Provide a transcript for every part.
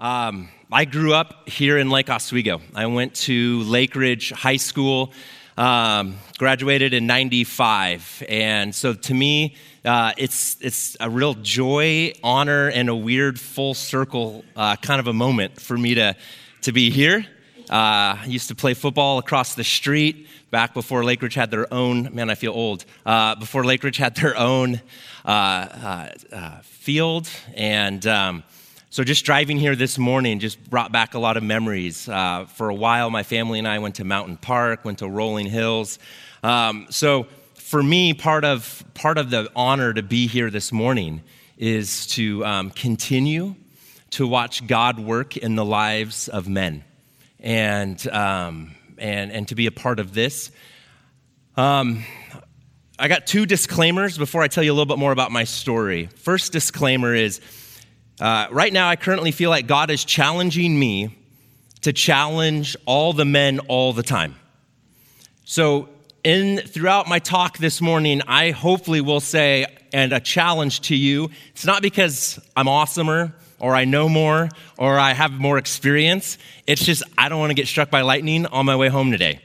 Um, I grew up here in Lake Oswego. I went to Lake Ridge High School, um, graduated in 95. And so to me, uh, it's, it's a real joy, honor, and a weird full circle uh, kind of a moment for me to, to be here. Uh, I used to play football across the street back before Lake Ridge had their own, man, I feel old, uh, before Lake Ridge had their own uh, uh, field. And um, so just driving here this morning just brought back a lot of memories. Uh, for a while, my family and I went to Mountain Park, went to Rolling Hills. Um, so for me, part of, part of the honor to be here this morning is to um, continue to watch God work in the lives of men and, um, and, and to be a part of this. Um, I got two disclaimers before I tell you a little bit more about my story. First disclaimer is uh, right now, I currently feel like God is challenging me to challenge all the men all the time. So, in throughout my talk this morning, I hopefully will say, and a challenge to you. It's not because I'm awesomer or I know more or I have more experience. It's just I don't want to get struck by lightning on my way home today.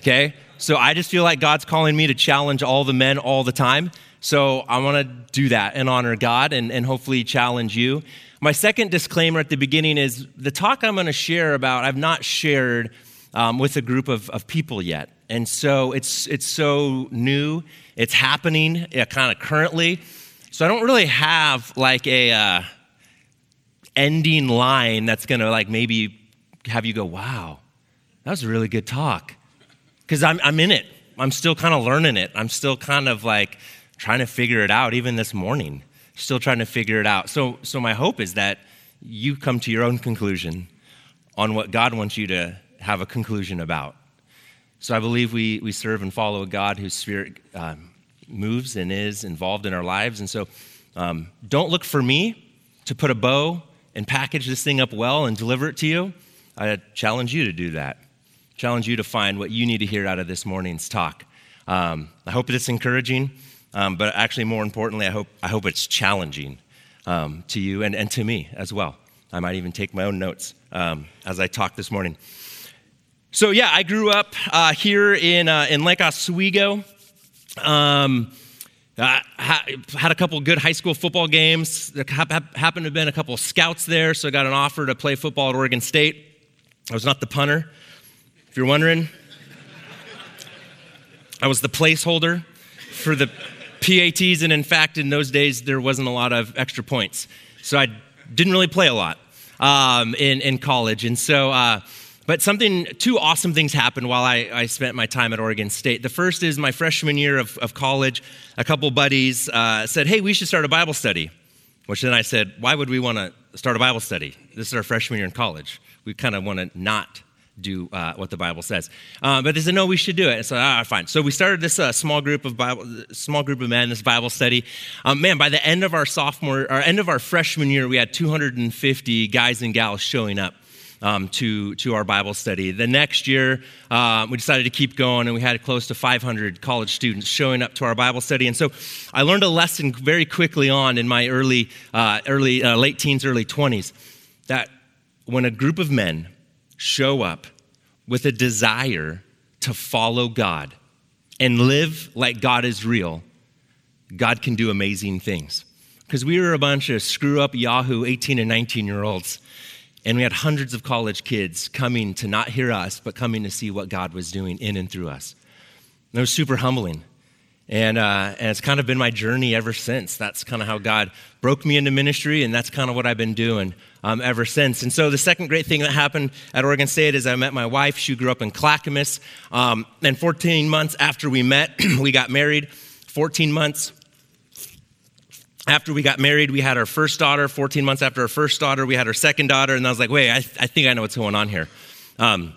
Okay? So I just feel like God's calling me to challenge all the men all the time. So I want to do that and honor God and, and hopefully challenge you. My second disclaimer at the beginning is the talk I'm going to share about, I've not shared um, with a group of, of people yet. And so it's, it's so new, it's happening uh, kind of currently. So I don't really have like a uh, ending line that's going to like maybe have you go, wow, that was a really good talk. Because I'm, I'm in it. I'm still kind of learning it. I'm still kind of like trying to figure it out, even this morning, still trying to figure it out. So, so my hope is that you come to your own conclusion on what God wants you to have a conclusion about. So I believe we, we serve and follow a God whose spirit um, moves and is involved in our lives. And so um, don't look for me to put a bow and package this thing up well and deliver it to you. I challenge you to do that. Challenge you to find what you need to hear out of this morning's talk. Um, I hope it's encouraging. Um, but actually, more importantly, I hope, I hope it's challenging um, to you and, and to me as well. I might even take my own notes um, as I talk this morning. So, yeah, I grew up uh, here in, uh, in Lake Oswego. Um, uh, had a couple good high school football games. There happened to have been a couple scouts there, so I got an offer to play football at Oregon State. I was not the punter, if you're wondering. I was the placeholder for the PATs, and in fact, in those days, there wasn't a lot of extra points. So I didn't really play a lot um, in, in college. And so, uh, but something, two awesome things happened while I, I, spent my time at Oregon State. The first is my freshman year of, of college, a couple buddies uh, said, Hey, we should start a Bible study. Which then I said, Why would we want to start a Bible study? This is our freshman year in college. We kind of want to not do uh, what the Bible says. Uh, but they said, no, we should do it. And so, ah, fine. So we started this uh, small group of Bible, small group of men, this Bible study. Um, man, by the end of our sophomore, or end of our freshman year, we had 250 guys and gals showing up. Um, to, to our Bible study. The next year, uh, we decided to keep going, and we had close to 500 college students showing up to our Bible study. And so I learned a lesson very quickly on in my early, uh, early uh, late teens, early 20s that when a group of men show up with a desire to follow God and live like God is real, God can do amazing things. Because we were a bunch of screw up Yahoo 18 and 19 year olds, and we had hundreds of college kids coming to not hear us, but coming to see what God was doing in and through us. And it was super humbling. And, uh, and it's kind of been my journey ever since. That's kind of how God broke me into ministry, and that's kind of what I've been doing um, ever since. And so the second great thing that happened at Oregon State is I met my wife. She grew up in Clackamas. Um, and 14 months after we met, we got married. 14 months after we got married, we had our first daughter. 14 months after our first daughter, we had our second daughter. And I was like, wait, I, th- I think I know what's going on here. Um,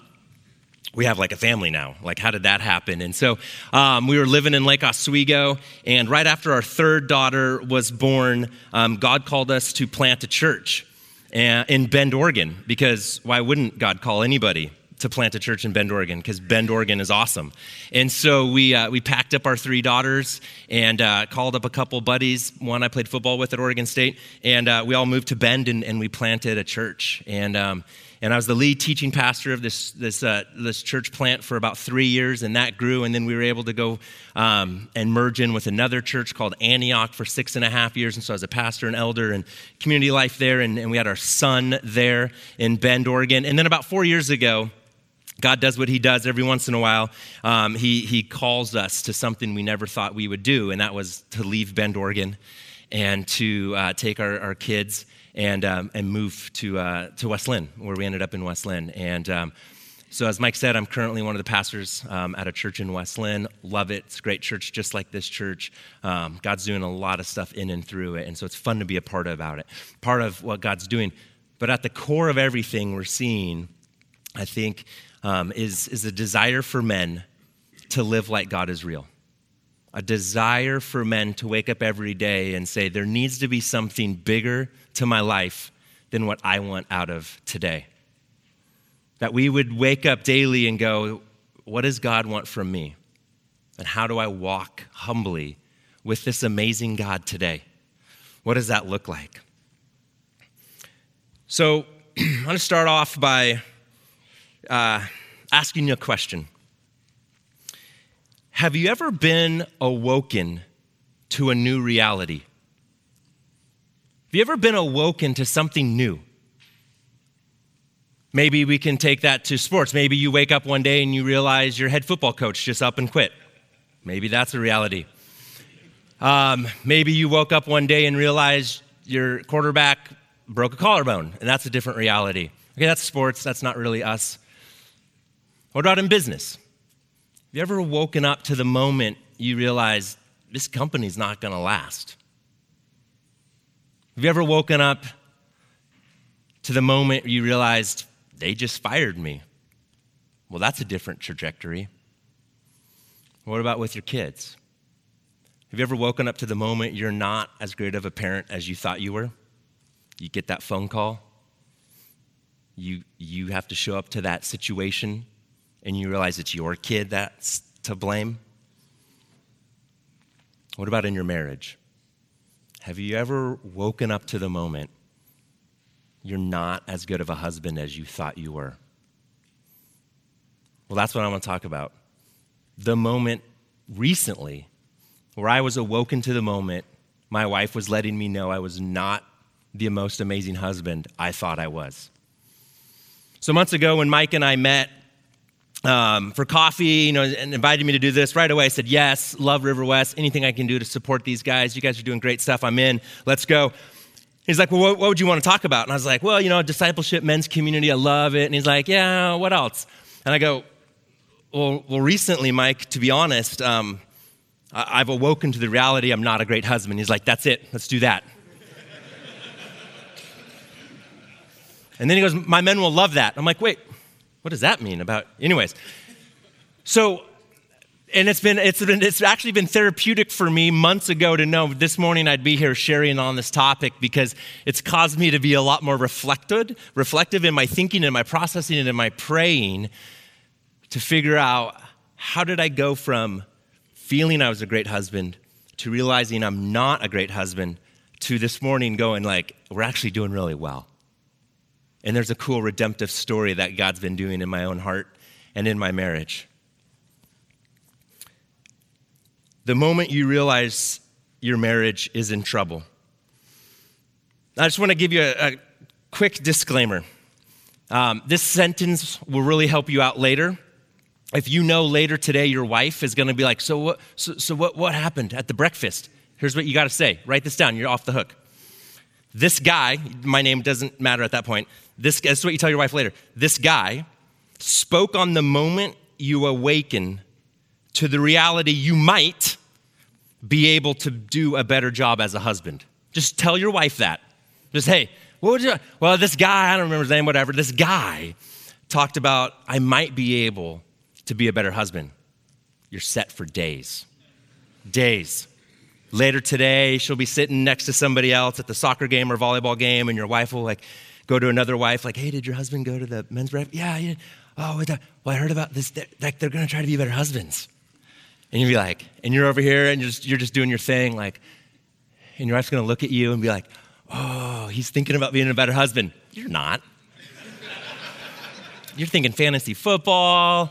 we have like a family now. Like, how did that happen? And so um, we were living in Lake Oswego, and right after our third daughter was born, um, God called us to plant a church in Bend, Oregon, because why wouldn't God call anybody to plant a church in Bend, Oregon, because Bend, Oregon is awesome. And so we, uh, we packed up our three daughters and uh, called up a couple buddies, one I played football with at Oregon State, and uh, we all moved to Bend and, and we planted a church. And um, and I was the lead teaching pastor of this, this, uh, this church plant for about three years, and that grew. And then we were able to go um, and merge in with another church called Antioch for six and a half years. And so I was a pastor and elder and community life there. And, and we had our son there in Bend, Oregon. And then about four years ago, God does what He does every once in a while. Um, he, he calls us to something we never thought we would do, and that was to leave Bend, Oregon, and to uh, take our, our kids and, um, and move to, uh, to West Linn, where we ended up in West Linn. And um, so, as Mike said, I'm currently one of the pastors um, at a church in West Linn. Love it. It's a great church, just like this church. Um, God's doing a lot of stuff in and through it. And so, it's fun to be a part about it, part of what God's doing. But at the core of everything we're seeing, I think, um, is, is a desire for men to live like God is real a desire for men to wake up every day and say, there needs to be something bigger to my life than what I want out of today. That we would wake up daily and go, what does God want from me? And how do I walk humbly with this amazing God today? What does that look like? So, I'm going to start off by uh, asking you a question. Have you ever been awoken to a new reality? Have you ever been awoken to something new? Maybe we can take that to sports. Maybe you wake up one day and you realize your head football coach just up and quit. Maybe that's a reality. Um, maybe you woke up one day and realized your quarterback broke a collarbone, and that's a different reality. Okay, that's sports. That's not really us. What about in business? Have you ever woken up to the moment you realize this company's not going to last? Have you ever woken up to the moment you realized they just fired me? Well, that's a different trajectory. What about with your kids? Have you ever woken up to the moment you're not as great of a parent as you thought you were? You get that phone call. You, you have to show up to that situation and you realize it's your kid that's to blame? What about in your marriage? Have you ever woken up to the moment you're not as good of a husband as you thought you were? Well, that's what I want to talk about. The moment recently where I was awoken to the moment my wife was letting me know I was not the most amazing husband I thought I was. So, months ago, when Mike and I met, um, for coffee, you know, and invited me to do this right away. I said, yes, love River West. Anything I can do to support these guys. You guys are doing great stuff. I'm in. Let's go. He's like, well, what, what would you want to talk about? And I was like, well, you know, discipleship, men's community. I love it. And he's like, yeah, what else? And I go, well, well recently, Mike, to be honest, um, I've awoken to the reality I'm not a great husband. He's like, that's it. Let's do that. and then he goes, my men will love that. I'm like, wait, what does that mean about, anyways? So, and it's been, it's been, it's actually been therapeutic for me months ago to know this morning I'd be here sharing on this topic because it's caused me to be a lot more reflected, reflective in my thinking and my processing and in my praying to figure out how did I go from feeling I was a great husband to realizing I'm not a great husband to this morning going like, we're actually doing really well. And there's a cool redemptive story that God's been doing in my own heart and in my marriage. The moment you realize your marriage is in trouble, I just want to give you a, a quick disclaimer. Um, this sentence will really help you out later. If you know later today your wife is going to be like, So, what, so, so what, what happened at the breakfast? Here's what you got to say. Write this down. You're off the hook. This guy, my name doesn't matter at that point, this, is what you tell your wife later. This guy spoke on the moment you awaken to the reality you might be able to do a better job as a husband. Just tell your wife that. Just, hey, what would you, well, this guy, I don't remember his name, whatever, this guy talked about, I might be able to be a better husband. You're set for days. Days. Later today, she'll be sitting next to somebody else at the soccer game or volleyball game, and your wife will like, go to another wife, like, hey, did your husband go to the men's breakfast? Yeah, yeah. Oh, well, I heard about this. Like, they're to try to be better husbands. And you'd be like, and you're over here and you're just, you're just doing your thing, like, and your wife's to look at you and be like, oh, he's thinking about being a better husband. You're not. you're thinking fantasy football,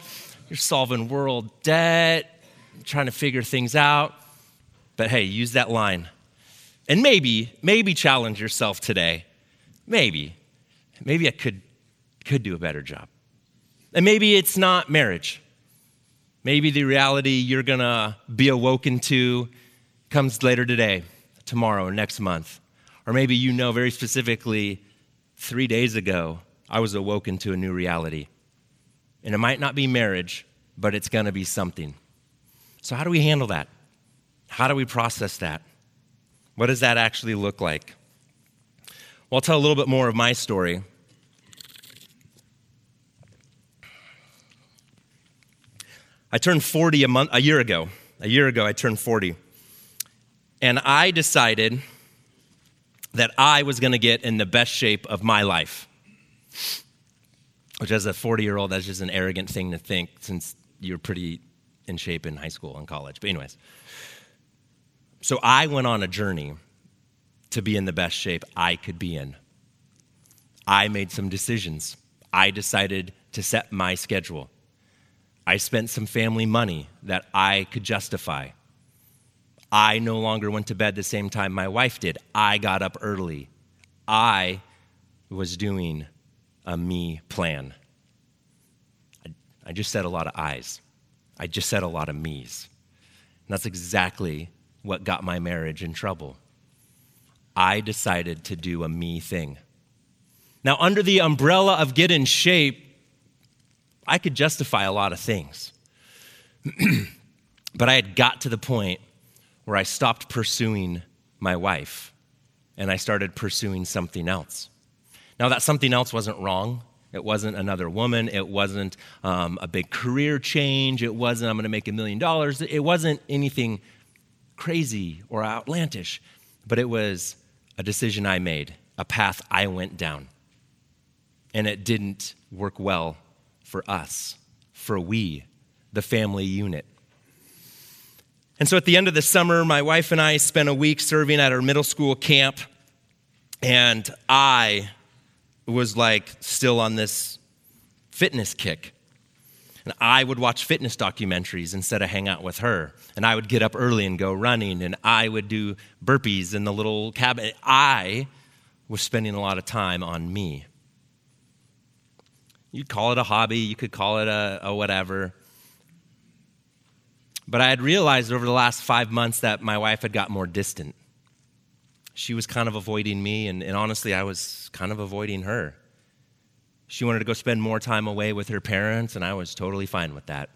you're solving world debt, trying to figure things out. But hey, use that line. And maybe, maybe challenge yourself today. Maybe. Maybe I could, could do a better job. And maybe it's not marriage. Maybe the reality you're going to be awoken to comes later today, tomorrow, or next month. Or maybe you know very specifically three days ago, I was awoken to a new reality. And it might not be marriage, but it's going to be something. So, how do we handle that? How do we process that? What does that actually look like? Well, I'll tell a little bit more of my story. I turned 40 a month a year ago. A year ago I turned 40. And I decided that I was going to get in the best shape of my life. Which as a 40-year-old that's just an arrogant thing to think since you're pretty in shape in high school and college. But anyways, so I went on a journey to be in the best shape I could be in. I made some decisions. I decided to set my schedule. I spent some family money that I could justify. I no longer went to bed the same time my wife did. I got up early. I was doing a me plan. I, just said a lot of I's. I just said a lot of me's. And that's exactly what got my marriage in trouble. I decided to do a me thing. Now, under the umbrella of get in shape, I could justify a lot of things. but I had got to the point where I stopped pursuing my wife and I started pursuing something else. Now, that something else wasn't wrong. It wasn't another woman. It wasn't um, a big career change. It wasn't, I'm going to make a million dollars. It wasn't anything crazy or outlandish, but it was a decision I made, a path I went down. And it didn't work well for us, for we, the family unit. And so at the end of the summer, my wife and I spent a week serving at our middle school camp, and I was like still on this fitness kick. And I would watch fitness documentaries instead of hang out with her. And I would get up early and go running, and I would do burpees in the little cabin. I was spending a lot of time on me. You'd call it a hobby, you could call it a, a whatever. But I had realized over the last five months that my wife had got more distant. She was kind of avoiding me, and, and honestly, I was kind of avoiding her. She wanted to go spend more time away with her parents, and I was totally fine with that.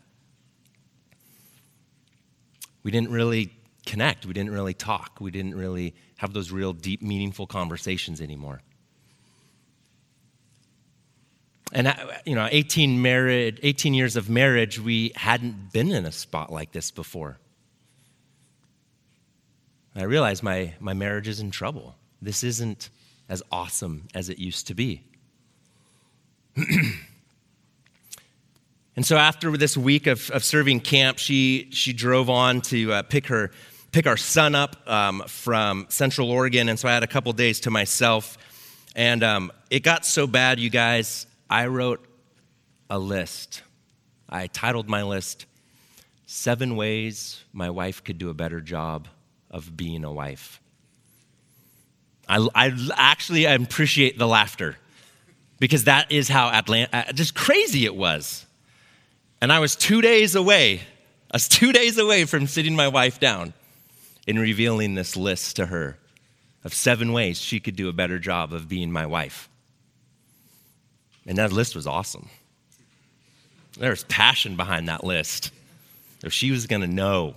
We didn't really connect. We didn't really talk. We didn't really have those real deep, meaningful conversations anymore. And, uh, you know, 18, married, 18 years of marriage, we hadn't been in a spot like this before. I realized my, my marriage is in trouble. This isn't as awesome as it used to be. and so after this week of, of serving camp, she, she drove on to uh, pick, her, pick our son up um, from Central Oregon. And so I had a couple days to myself. And um, it got so bad, you guys, I wrote a list. I titled my list, Seven Ways My Wife Could Do a Better Job of Being a Wife. I, I actually I appreciate the laughter because that is how Atlanta, uh, just crazy it was. And I was two days away, I was two days away from sitting my wife down and revealing this list to her of seven ways she could do a better job of being my wife. And that list was awesome. There was passion behind that list. If she was going to know,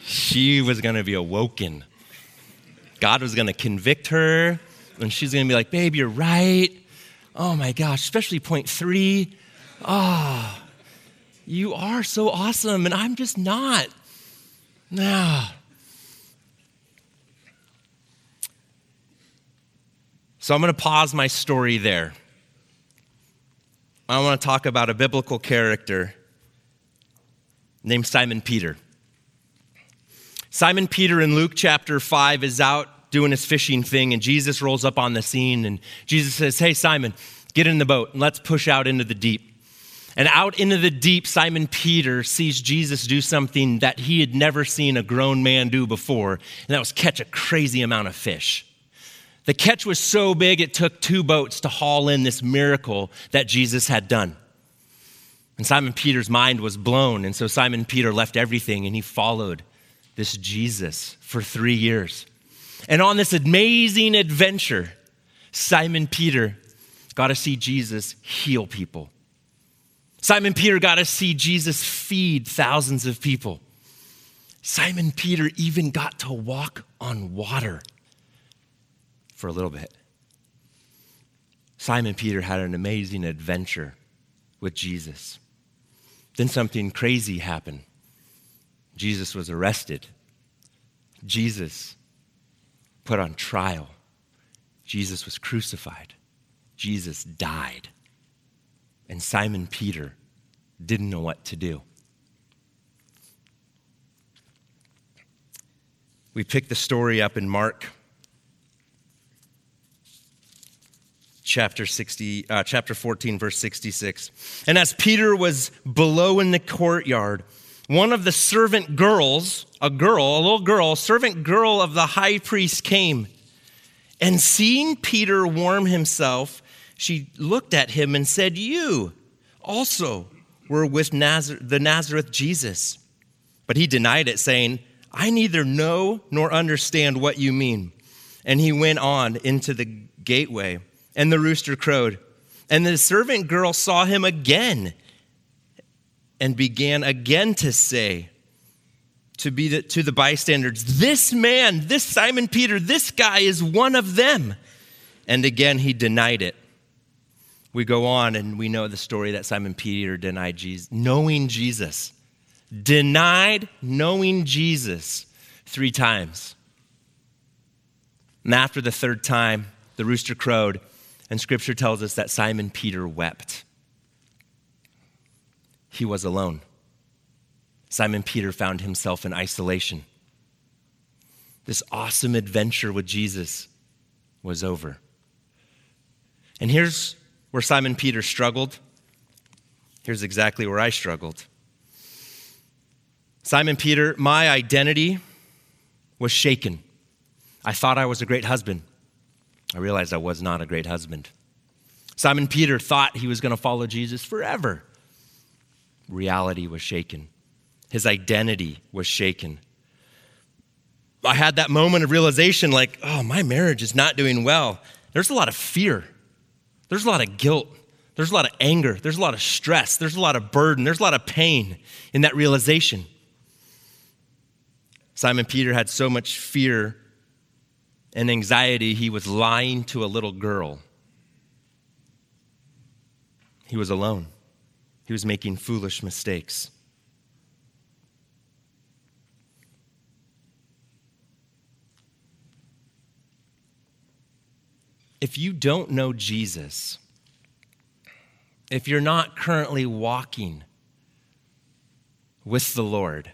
she was going to be awoken. God was going to convict her, and she's going to be like, Babe, you're right. Oh my gosh, especially point three. Ah, oh, you are so awesome, and I'm just not. Now, So I'm going to pause my story there. I want to talk about a biblical character named Simon Peter. Simon Peter in Luke chapter 5 is out doing his fishing thing, and Jesus rolls up on the scene, and Jesus says, Hey, Simon, get in the boat and let's push out into the deep. And out into the deep, Simon Peter sees Jesus do something that he had never seen a grown man do before, and that was catch a crazy amount of fish. The catch was so big, it took two boats to haul in this miracle that Jesus had done. And Simon Peter's mind was blown, and so Simon Peter left everything and he followed this Jesus for three years. And on this amazing adventure, Simon Peter got to see Jesus heal people. Simon Peter got to see Jesus feed thousands of people. Simon Peter even got to walk on water for a little bit. Simon Peter had an amazing adventure with Jesus. Then something crazy happened. Jesus was arrested. Jesus put on trial. Jesus was crucified. Jesus died. And Simon Peter didn't know what to do. We pick the story up in Mark chapter 60 uh, chapter 14 verse 66 and as peter was below in the courtyard one of the servant girls a girl a little girl servant girl of the high priest came. And seeing peter warm himself she looked at him and said you also were with Nazar- the nazareth jesus. But he denied it saying i neither know nor understand what you mean. And he went on into the gateway and the rooster crowed. And the servant girl saw him again and began again to say to, be the, to the bystanders, This man, this Simon Peter, this guy is one of them. And again, he denied it. We go on and we know the story that Simon Peter denied Jesus, knowing Jesus. Denied knowing Jesus three times. And after the third time, the rooster crowed, and scripture tells us that Simon Peter wept. He was alone. Simon Peter found himself in isolation. This awesome adventure with Jesus was over. And here's where Simon Peter struggled. Here's exactly where I struggled. Simon Peter, my identity was shaken. I thought I was a great husband. I realized I was not a great husband. Simon Peter thought he was going to follow Jesus forever. Reality was shaken, his identity was shaken. I had that moment of realization like, oh, my marriage is not doing well. There's a lot of fear, there's a lot of guilt, there's a lot of anger, there's a lot of stress, there's a lot of burden, there's a lot of pain in that realization. Simon Peter had so much fear and anxiety, he was lying to a little girl. He was alone, he was making foolish mistakes. If you don't know Jesus, if you're not currently walking with the Lord,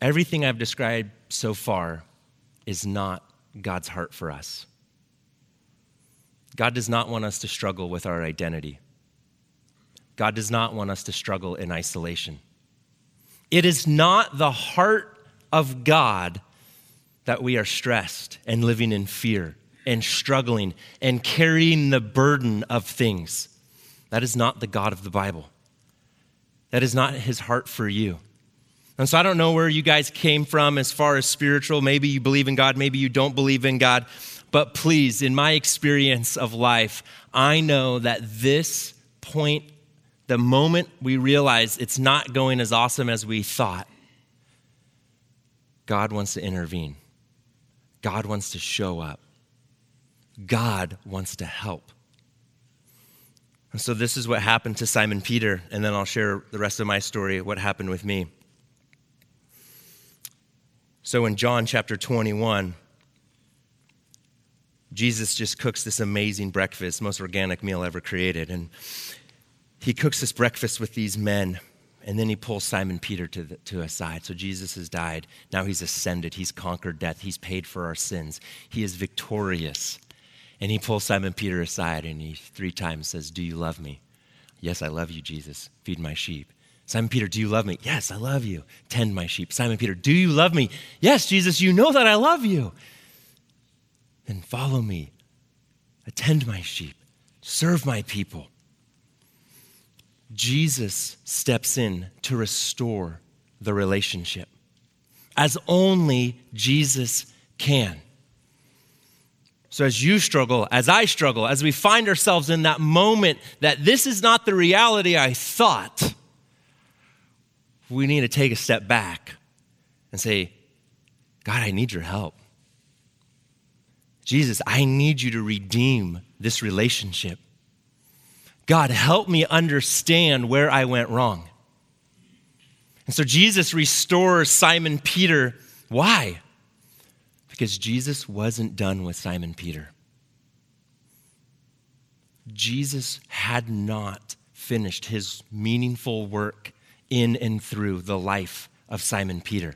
everything I've described so far is not God's heart for us. God does not want us to struggle with our identity. God does not want us to struggle in isolation. It is not the heart of God that we are stressed and living in fear and struggling and carrying the burden of things. That is not the God of the Bible. That is not his heart for you. And so I don't know where you guys came from as far as spiritual. Maybe you believe in God, maybe you don't believe in God. But please, in my experience of life, I know that this point, the moment we realize it's not going as awesome as we thought, God wants to intervene. God wants to show up. God wants to help. And so this is what happened to Simon Peter, and then I'll share the rest of my story, what happened with me. So in John chapter 21, Jesus just cooks this amazing breakfast, most organic meal ever created. And he cooks this breakfast with these men, and then he pulls Simon Peter to, the, to a side. So Jesus has died. Now he's ascended. He's conquered death. He's paid for our sins. He is victorious. And he pulls Simon Peter aside and he three times says, Do you love me? Yes, I love you, Jesus. Feed my sheep. Simon Peter, do you love me? Yes, I love you. Tend my sheep. Simon Peter, do you love me? Yes, Jesus, you know that I love you. Then follow me. Attend my sheep. Serve my people. Jesus steps in to restore the relationship as only Jesus can. So, as you struggle, as I struggle, as we find ourselves in that moment that this is not the reality I thought, we need to take a step back and say, God, I need your help. Jesus, I need you to redeem this relationship. God, help me understand where I went wrong. And so Jesus restores Simon Peter. Why? Because Jesus wasn't done with Simon Peter. Jesus had not finished his meaningful work in and through the life of Simon Peter.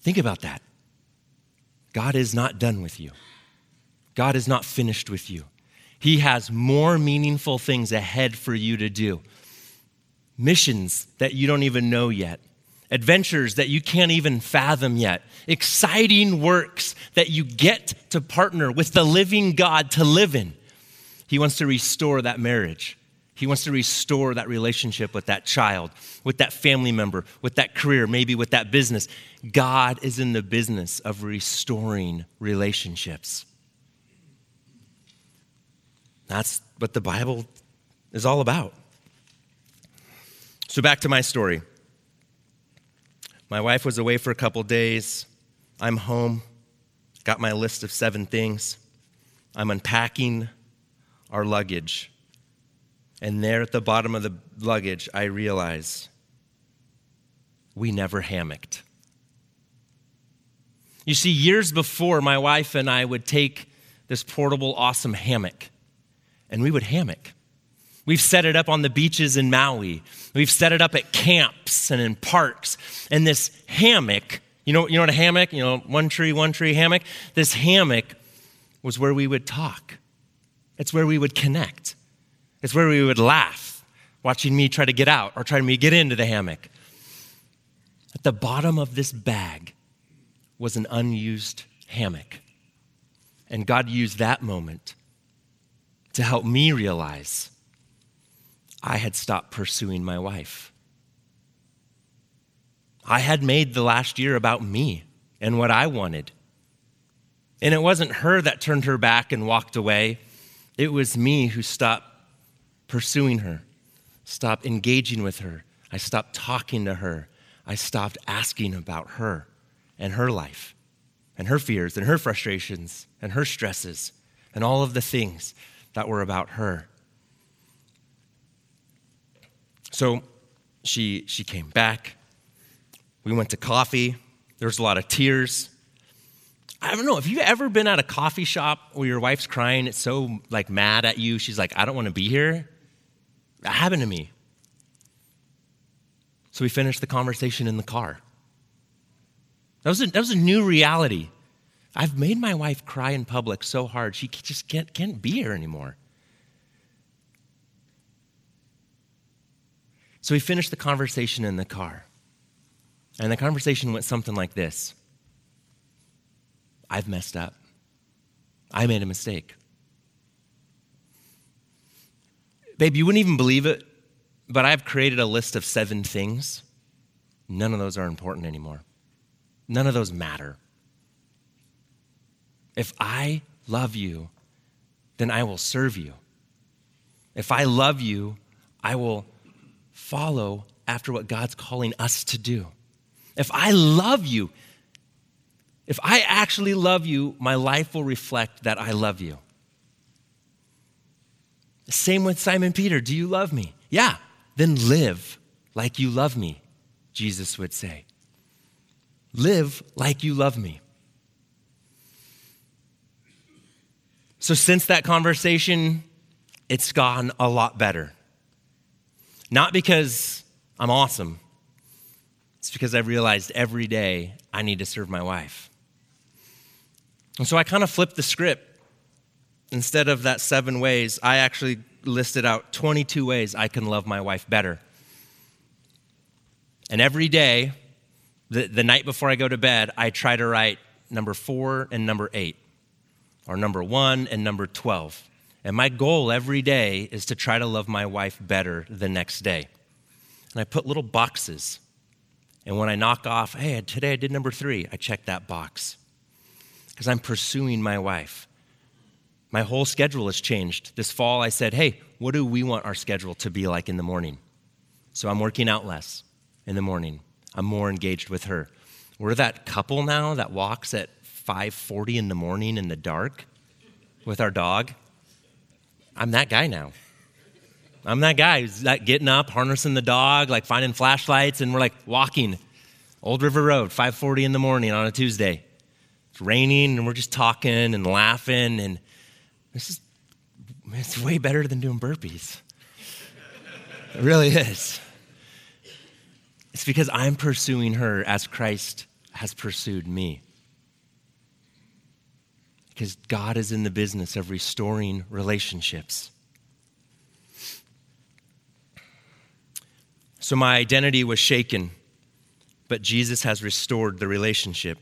Think about that. God is not done with you. God is not finished with you. He has more meaningful things ahead for you to do. Missions that you don't even know yet adventures that you can't even fathom yet, exciting works that you get to partner with the living God to live in. He wants to restore that marriage. He wants to restore that relationship with that child, with that family member, with that career, maybe with that business. God is in the business of restoring relationships. That's what the Bible is all about. So, back to my story. My wife was away for a couple days. I'm home, got my list of seven things. I'm unpacking our luggage. And there at the bottom of the luggage, I realize we never hammocked. You see, years before, my wife and I would take this portable, awesome hammock and we would hammock. We've set it up on the beaches in Maui. We've set it up at camps and in parks. And this hammock, you know, you know what a hammock, you know, one tree, one tree hammock? This hammock was where we would talk. It's where we would connect. It's where we would laugh, watching me try to get out or trying to get into the hammock. At the bottom of this bag was an unused hammock. And God used that moment to help me realize I had stopped pursuing my wife. I had made the last year about me and what I wanted. And it wasn't her that turned her back and walked away. It was me who stopped pursuing her, stopped engaging with her. I stopped talking to her. I stopped asking about her and her life and her fears and her frustrations and her stresses and all of the things that were about her. So she, she came back. We went to coffee. There was a lot of tears. I don't know. Have you ever been at a coffee shop where your wife's crying? It's so like mad at you. She's like, I don't want to be here. That happened to me. So we finished the conversation in the car. That was a, that was a new reality. I've made my wife cry in public so hard, she just can't, can't be here anymore. So we finished the conversation in the car. And the conversation went something like this I've messed up. I made a mistake. Babe, you wouldn't even believe it, but I've created a list of seven things. None of those are important anymore. None of those matter. If I love you, then I will serve you. If I love you, I will follow after what God's calling us to do. If I love you, if I actually love you, my life will reflect that I love you. Same with Simon Peter. Do you love me? Yeah. Then live like you love me, Jesus would say. Live like you love me. So, since that conversation, it's gone a lot better. Not because I'm awesome, it's because I've realized every day I need to serve my wife. And so I kind of flipped the script. Instead of that seven ways, I actually listed out 22 ways I can love my wife better. And every day, the, the night before I go to bed, I try to write number four and number eight, or number one and number 12. And my goal every day is to try to love my wife better the next day. And I put little boxes. And when I knock off, hey, today I did number three, I check that box because I'm pursuing my wife. My whole schedule has changed. This fall, I said, hey, what do we want our schedule to be like in the morning? So I'm working out less in the morning. I'm more engaged with her. We're that couple now that walks at 5:40 in the morning in the dark with our dog. I'm that guy now. I'm that guy who's like getting up, harnessing the dog, like finding flashlights, and we're like walking Old River Road, 5:40 in the morning on a Tuesday. It's raining, and we're just talking and laughing, and this is it's way better than doing burpees. It really is. It's because I'm pursuing her as Christ has pursued me. Because God is in the business of restoring relationships. So my identity was shaken, but Jesus has restored the relationship.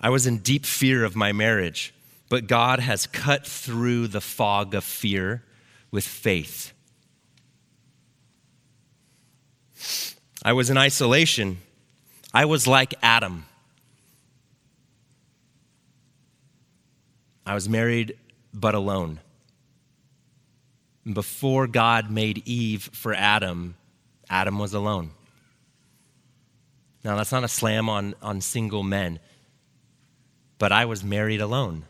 I was in deep fear of my marriage, but God has cut through the fog of fear with faith. I was in isolation. I was like Adam. I was married but alone. Before God made Eve for Adam, Adam was alone. Now, that's not a slam on, on single men, but I was married alone.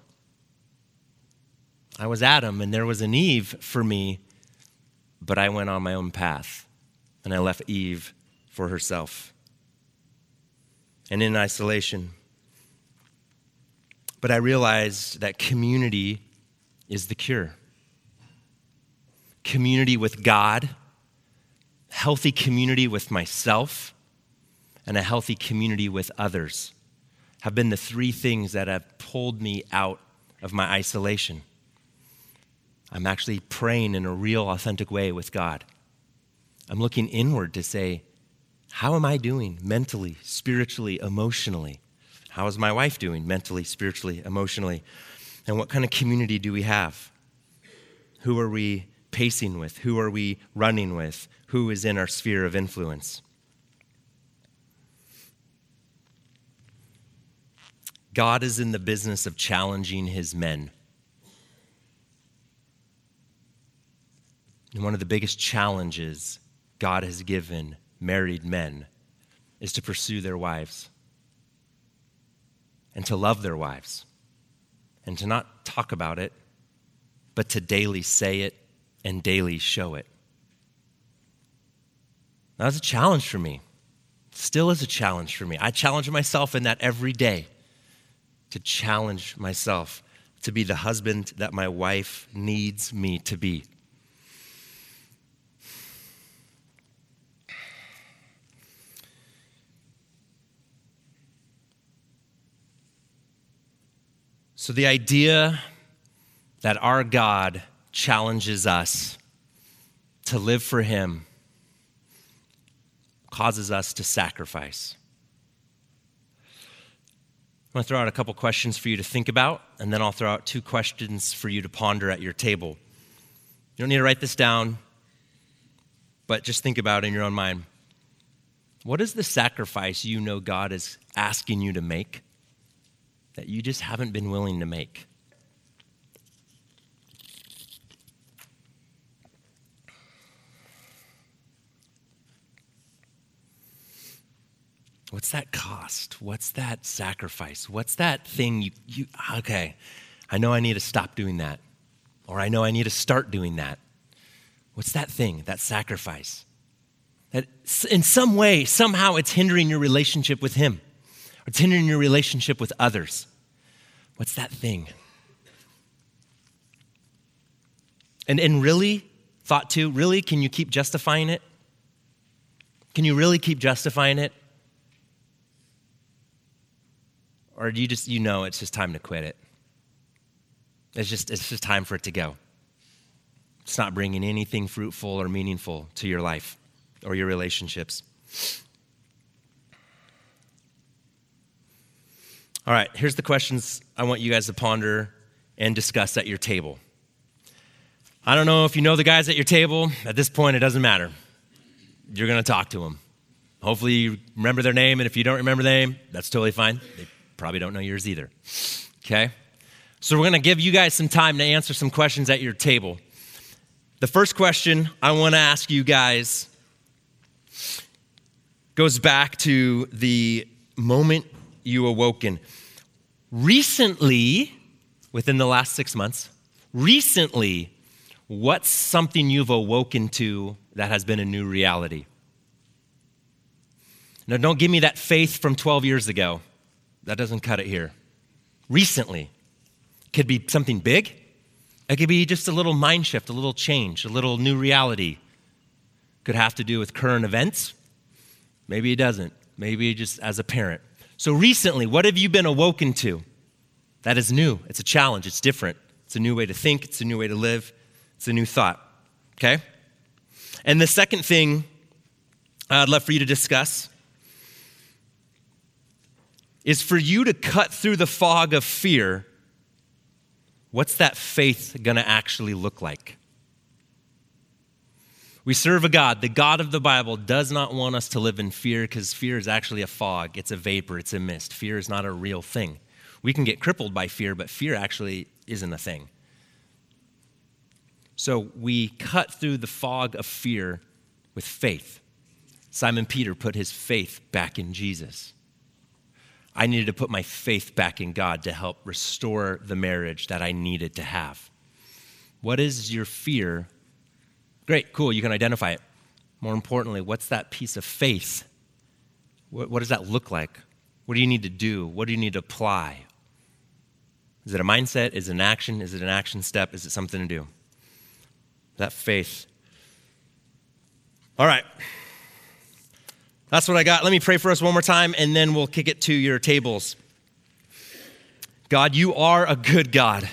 I was Adam, and there was an Eve for me, but I went on my own path, and I left Eve for herself and in isolation. But I realized that community is the cure. Community with God, healthy community with myself, and a healthy community with others have been the three things that have pulled me out of my isolation. I'm actually praying in a real, authentic way with God. I'm looking inward to say, how am I doing mentally, spiritually, emotionally? How is my wife doing mentally, spiritually, emotionally? And what kind of community do we have? Who are we pacing with? Who are we running with? Who is in our sphere of influence? God is in the business of challenging his men. And one of the biggest challenges God has given married men is to pursue their wives and to love their wives and to not talk about it, but to daily say it and daily show it. That was a challenge for me. Still is a challenge for me. I challenge myself in that every day to challenge myself to be the husband that my wife needs me to be. So, the idea that our God challenges us to live for Him causes us to sacrifice. I'm going to throw out a couple questions for you to think about, and then I'll throw out two questions for you to ponder at your table. You don't need to write this down, but just think about it in your own mind. What is the sacrifice you know God is asking you to make? That you just haven't been willing to make. What's that cost? What's that sacrifice? What's that thing you, you, okay, I know I need to stop doing that. Or I know I need to start doing that. What's that thing, that sacrifice? That in some way, somehow it's hindering your relationship with Him. It's hindering your relationship with others. What's that thing? And, and really, thought two, really, can you keep justifying it? Can you really keep justifying it? Or do you just, you know, it's just time to quit it? It's just, it's just time for it to go. It's not bringing anything fruitful or meaningful to your life or your relationships. All right, here's the questions I want you guys to ponder and discuss at your table. I don't know if you know the guys at your table. At this point, it doesn't matter. You're going to talk to them. Hopefully, you remember their name, and if you don't remember their name, that's totally fine. They probably don't know yours either. Okay? So, we're going to give you guys some time to answer some questions at your table. The first question I want to ask you guys goes back to the moment you awoken. Recently, within the last six months, recently, what's something you've awoken to that has been a new reality? Now, don't give me that faith from 12 years ago. That doesn't cut it here. Recently, could be something big. It could be just a little mind shift, a little change, a little new reality. Could have to do with current events. Maybe it doesn't. Maybe just as a parent. So, recently, what have you been awoken to? That is new. It's a challenge. It's different. It's a new way to think. It's a new way to live. It's a new thought. Okay? And the second thing I'd love for you to discuss is for you to cut through the fog of fear. What's that faith going to actually look like? We serve a God. The God of the Bible does not want us to live in fear because fear is actually a fog, it's a vapor, it's a mist. Fear is not a real thing. We can get crippled by fear, but fear actually isn't a thing. So we cut through the fog of fear with faith. Simon Peter put his faith back in Jesus. I needed to put my faith back in God to help restore the marriage that I needed to have. What is your fear? Great, cool, you can identify it. More importantly, what's that piece of faith? What, what does that look like? What do you need to do? What do you need to apply? Is it a mindset? Is it an action? Is it an action step? Is it something to do? That faith. All right. That's what I got. Let me pray for us one more time, and then we'll kick it to your tables. God, you are a good God,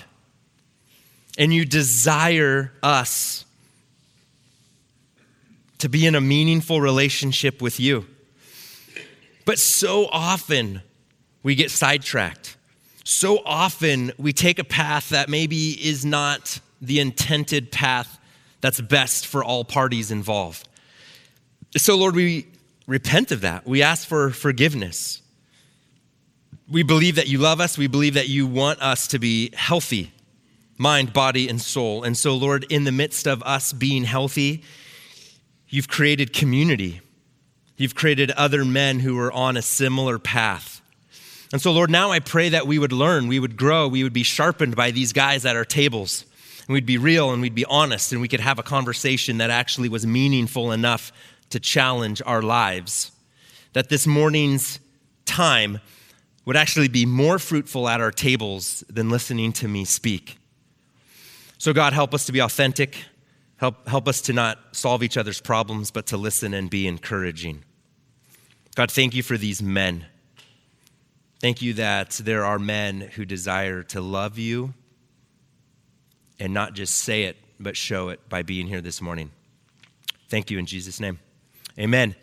and you desire us to be in a meaningful relationship with you. But so often we get sidetracked so often we take a path that maybe is not the intended path that's best for all parties involved. So, Lord, we repent of that. We ask for forgiveness. We believe that you love us. We believe that you want us to be healthy, mind, body, and soul. And so, Lord, in the midst of us being healthy, you've created community. You've created other men who are on a similar path. And so, Lord, now I pray that we would learn, we would grow, we would be sharpened by these guys at our tables. And we'd be real and we'd be honest and we could have a conversation that actually was meaningful enough to challenge our lives. That this morning's time would actually be more fruitful at our tables than listening to me speak. So, God, help us to be authentic. Help, help us to not solve each other's problems, but to listen and be encouraging. God, thank you for these men. Thank you that there are men who desire to love you and not just say it, but show it by being here this morning. Thank you in Jesus' name. Amen.